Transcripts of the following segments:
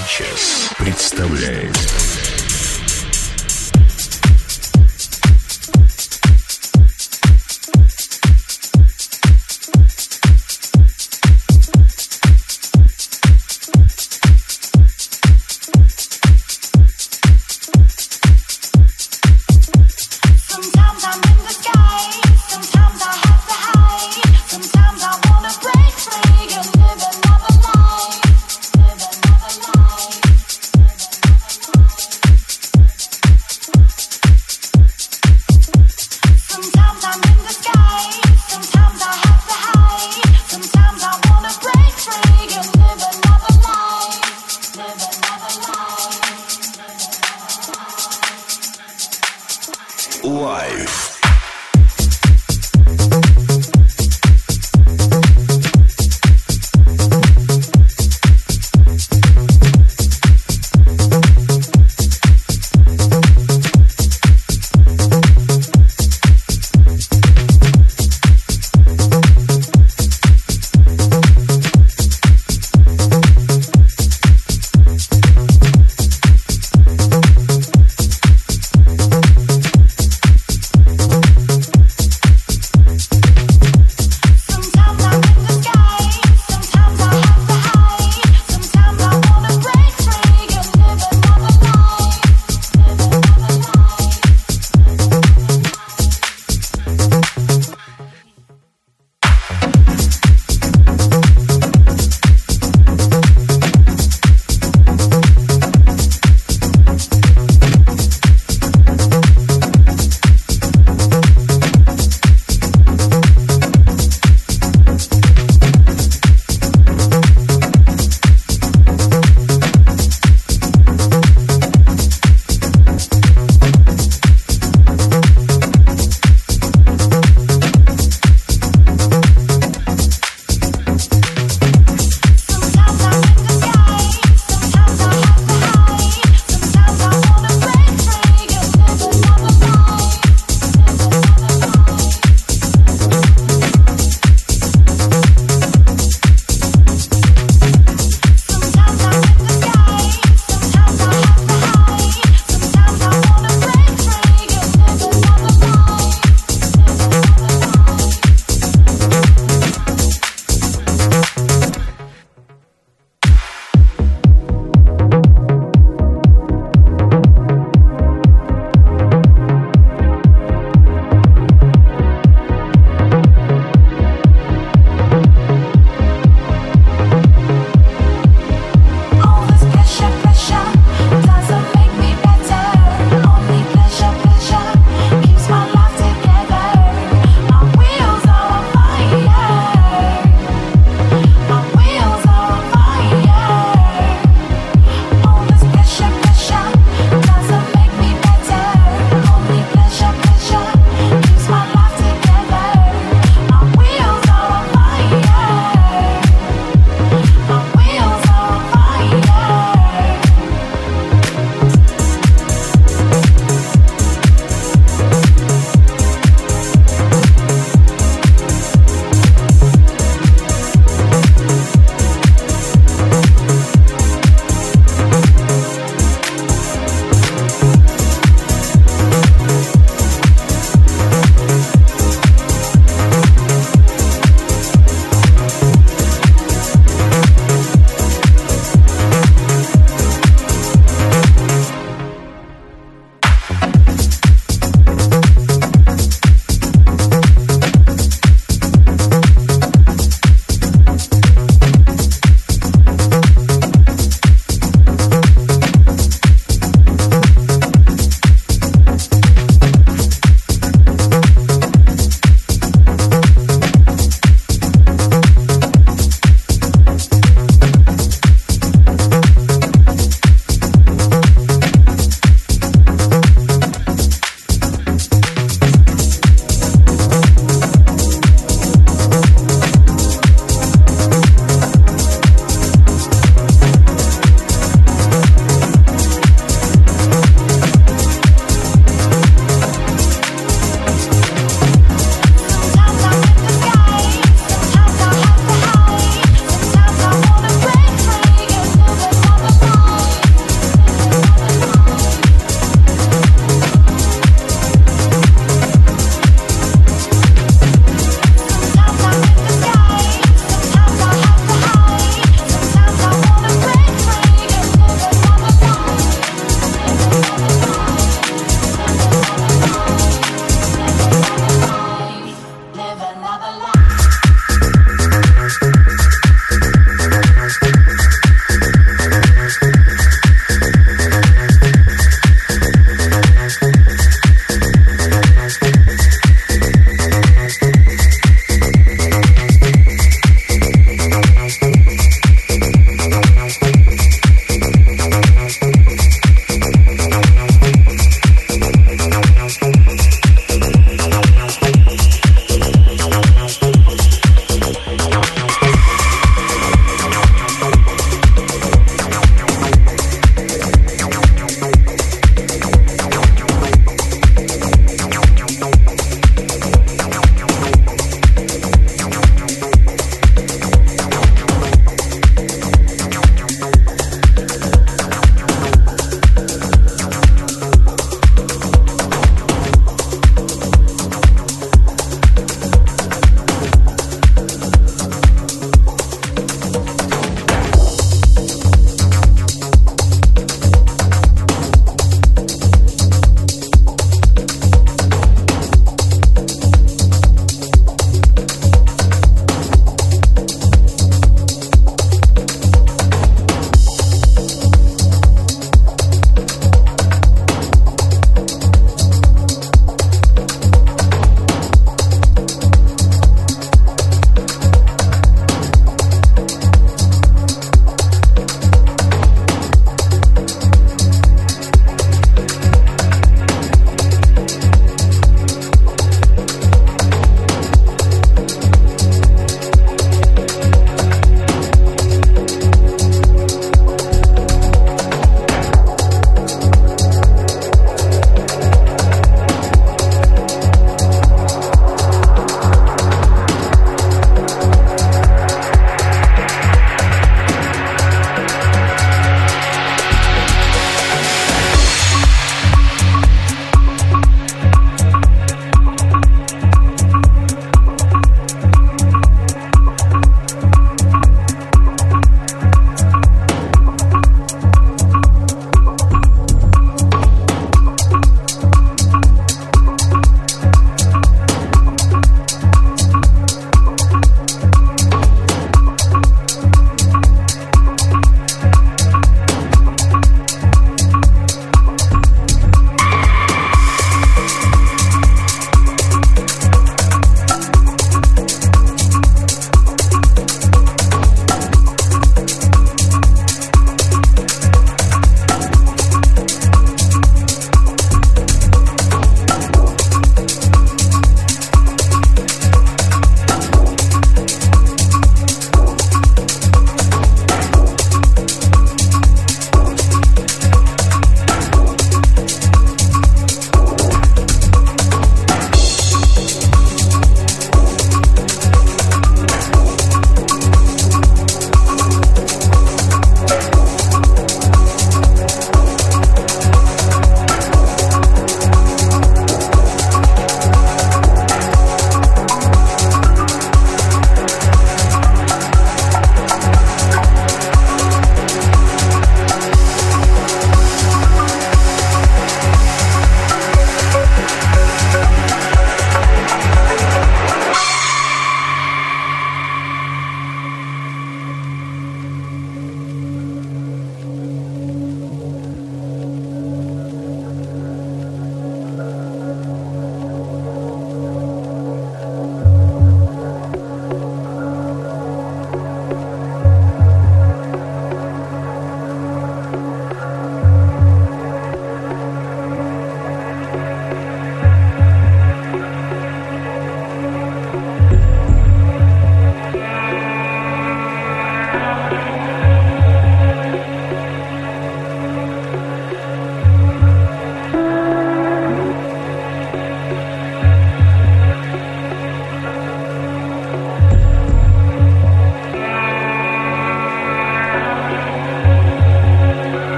Санчес представляет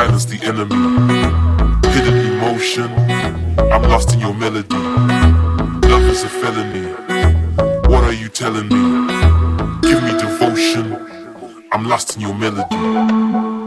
Silence the enemy. Hidden emotion. I'm lost in your melody. Love is a felony. What are you telling me? Give me devotion. I'm lost in your melody.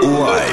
Why?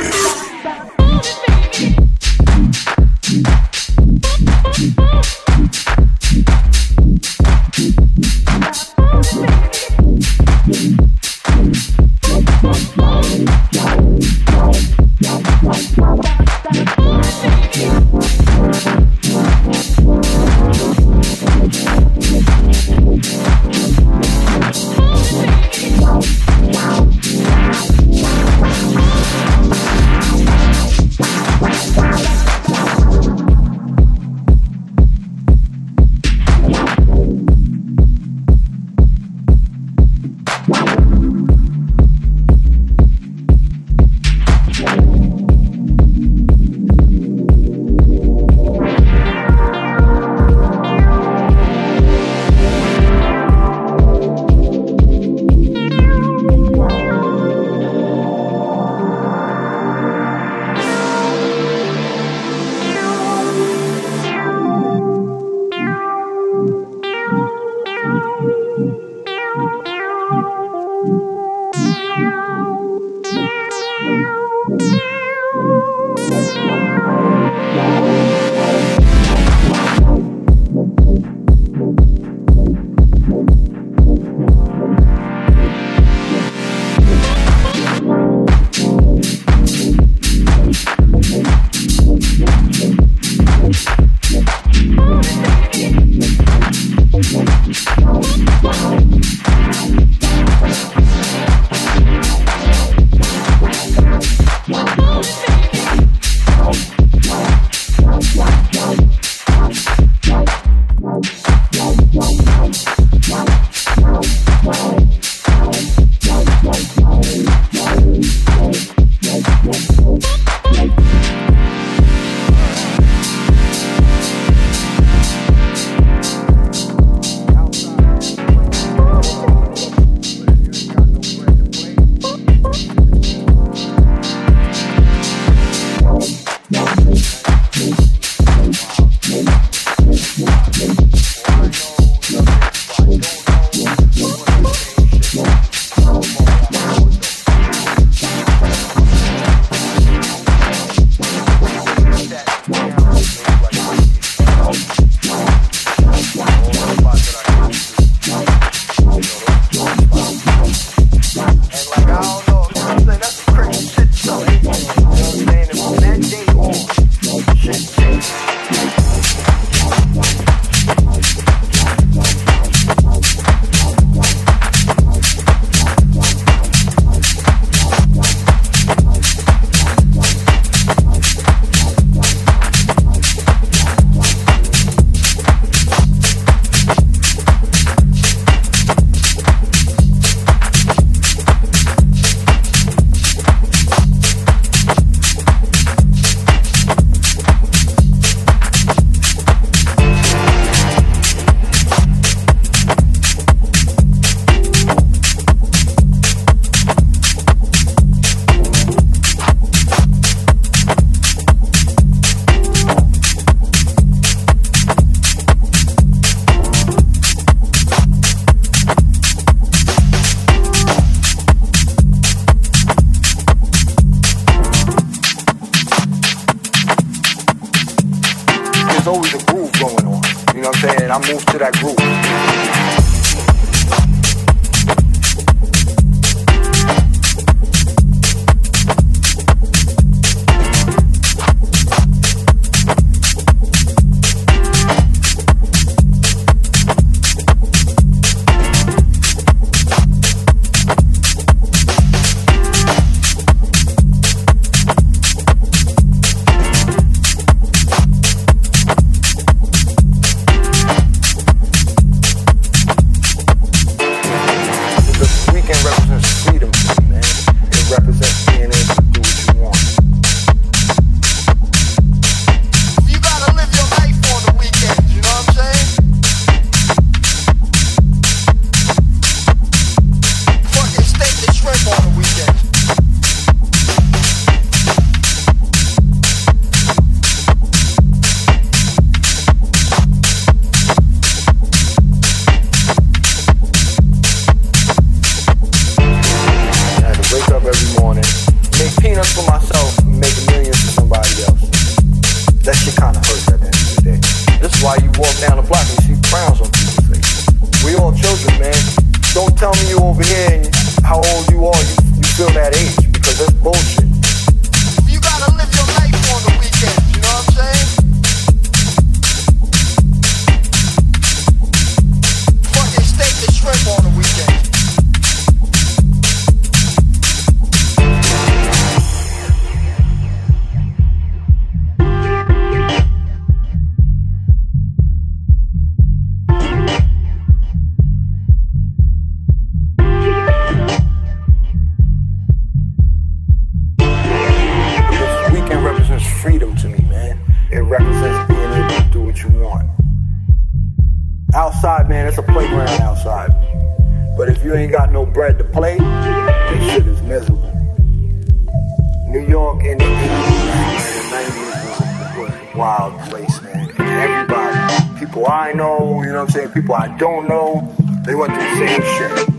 Wild place, man. And everybody, people I know, you know what I'm saying, people I don't know, they went through the same shit.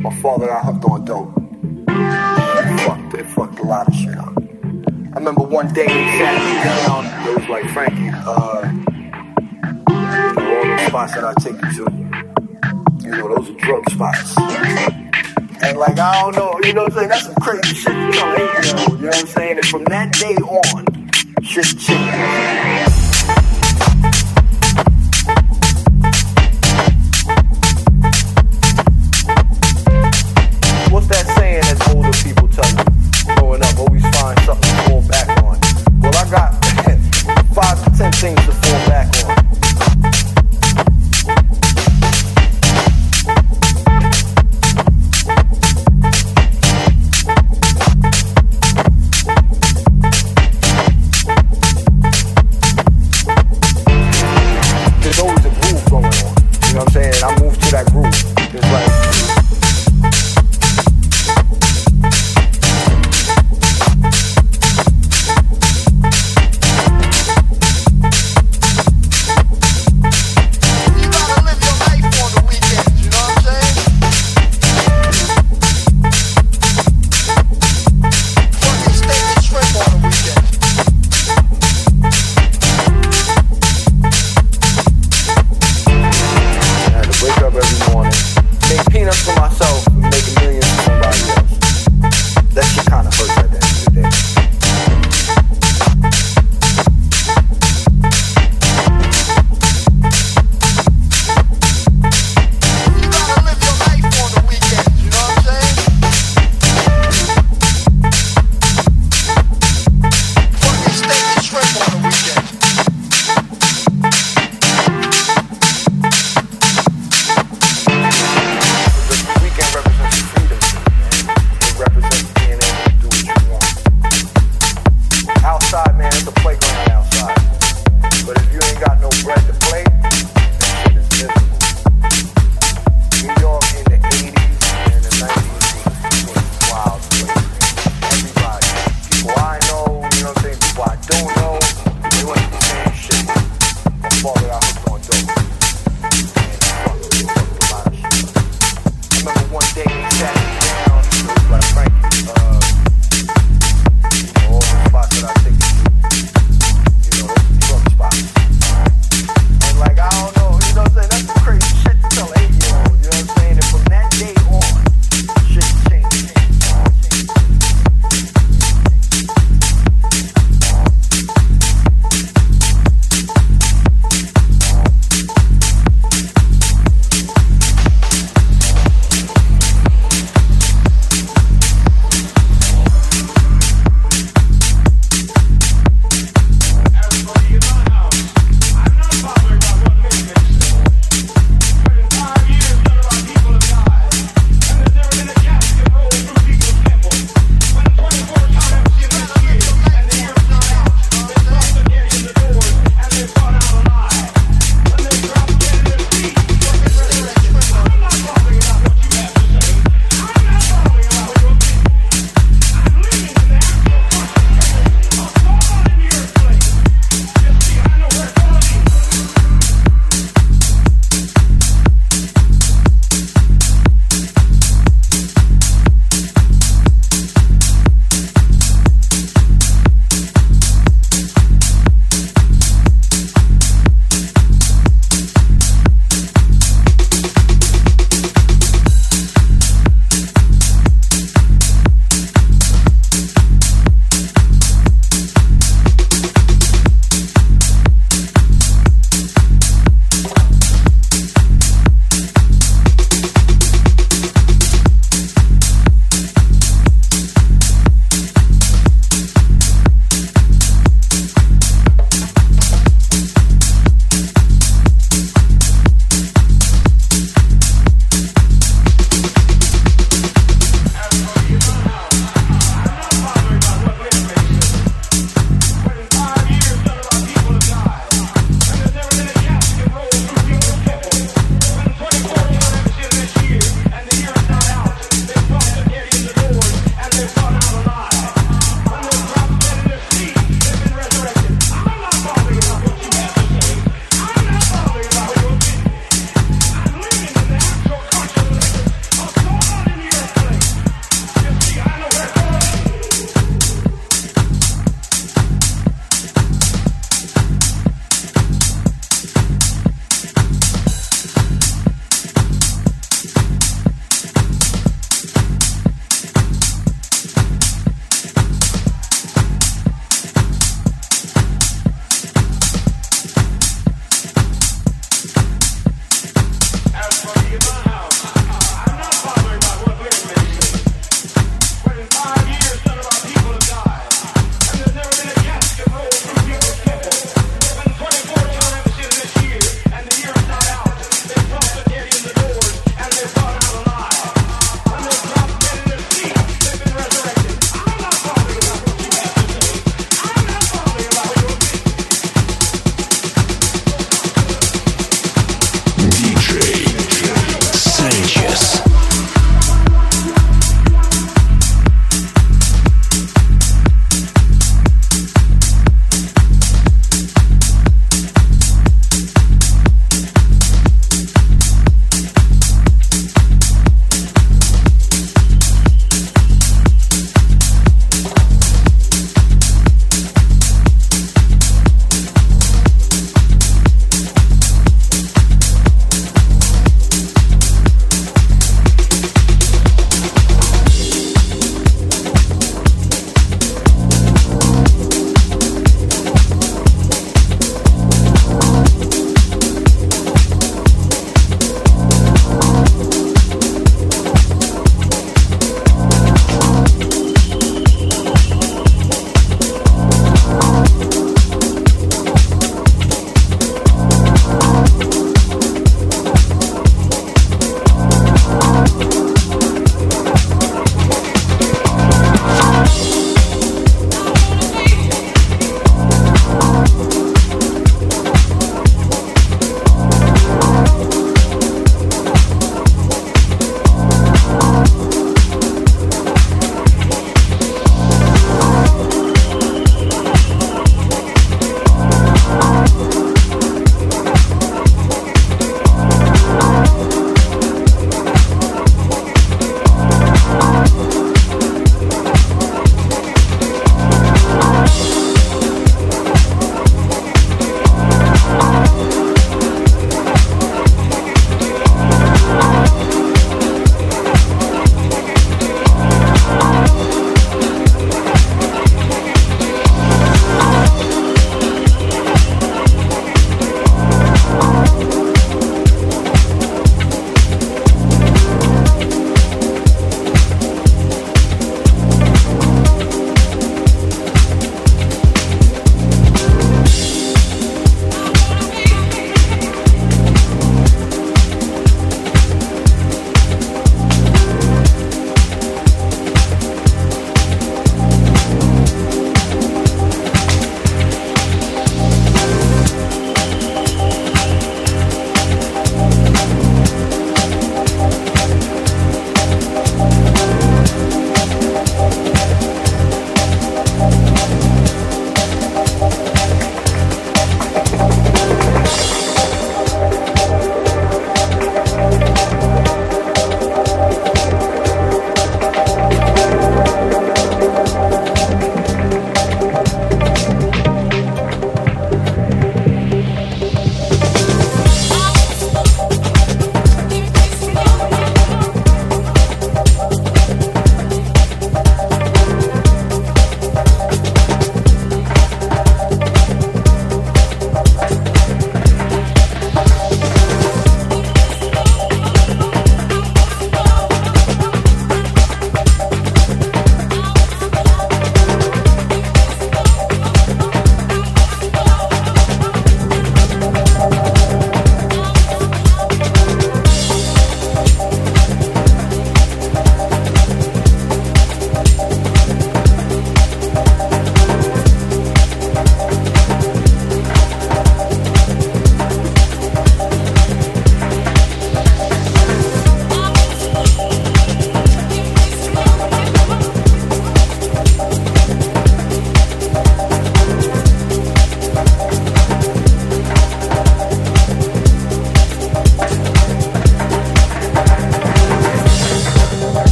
My father got hooked on dope. They fucked, they fucked a lot of shit up. I remember one day they sat me down, it was like, Frankie, uh, all those spots that I take you to, you know, those are drug spots. And like, I don't know, you know what I'm saying? That's some crazy shit to tell eight year you know what I'm saying? And from that day on, shit changed.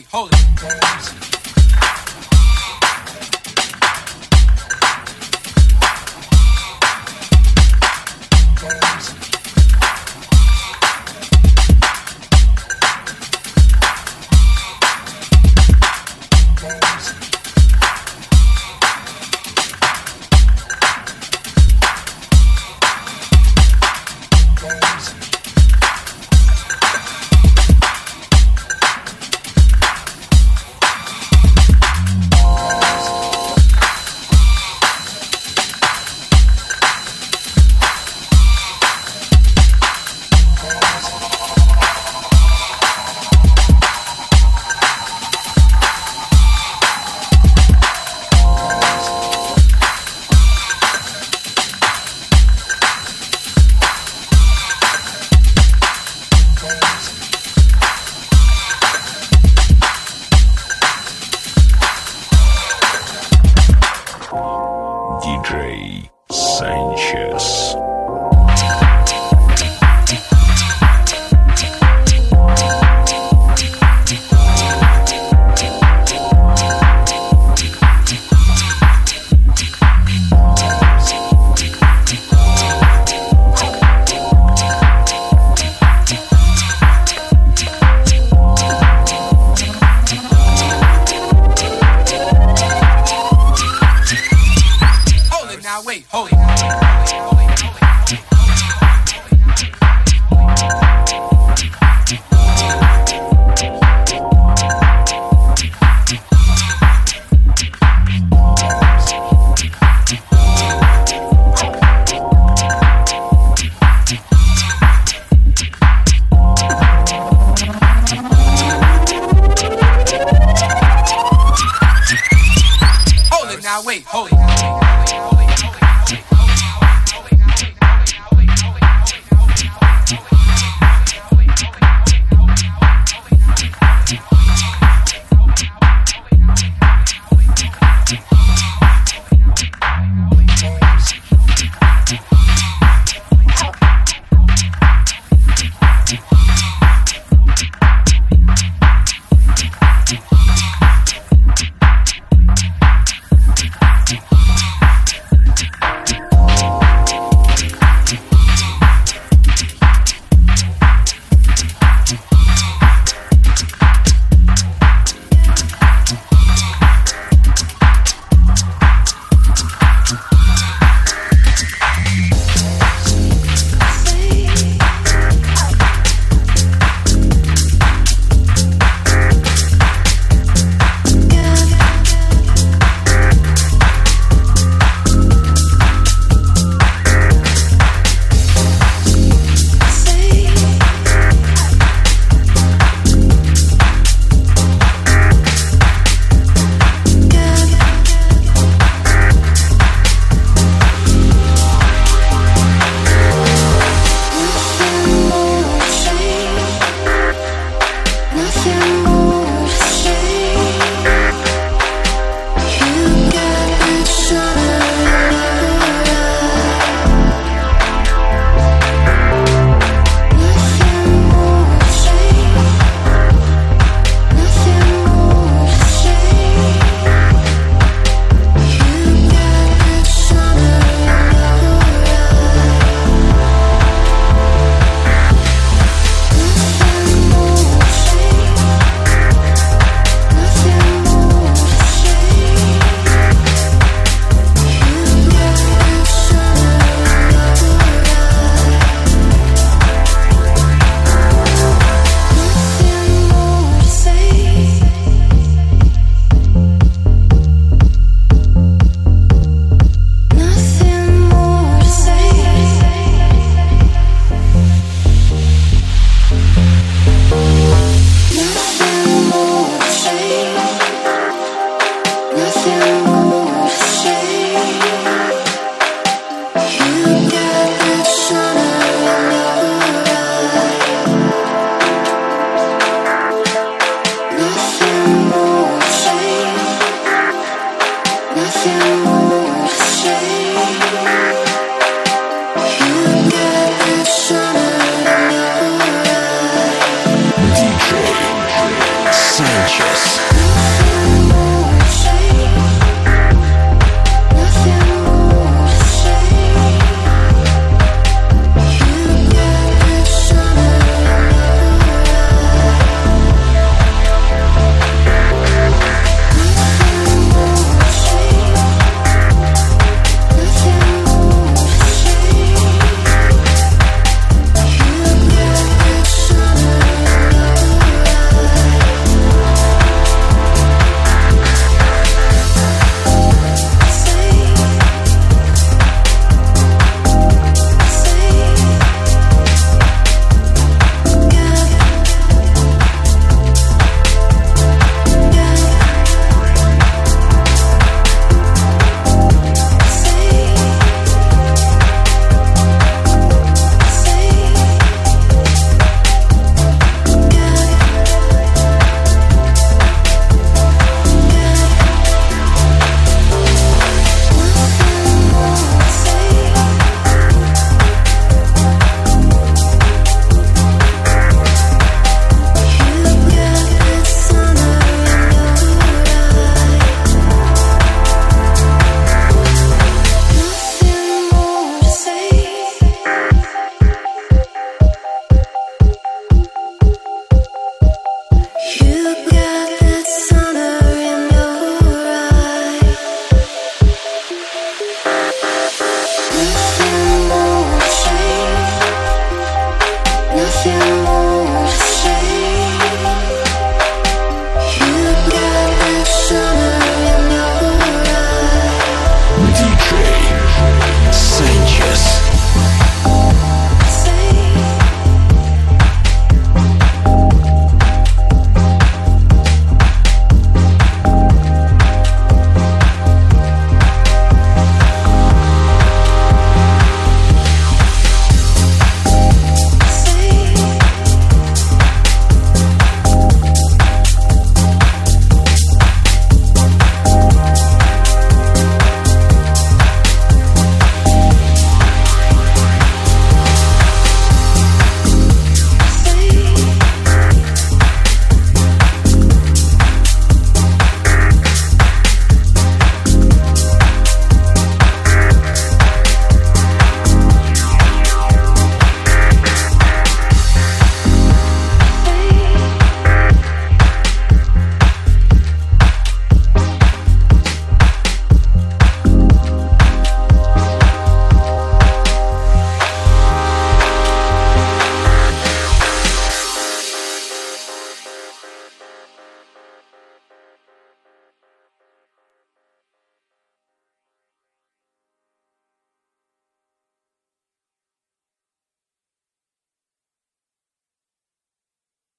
hey, hold wait, hold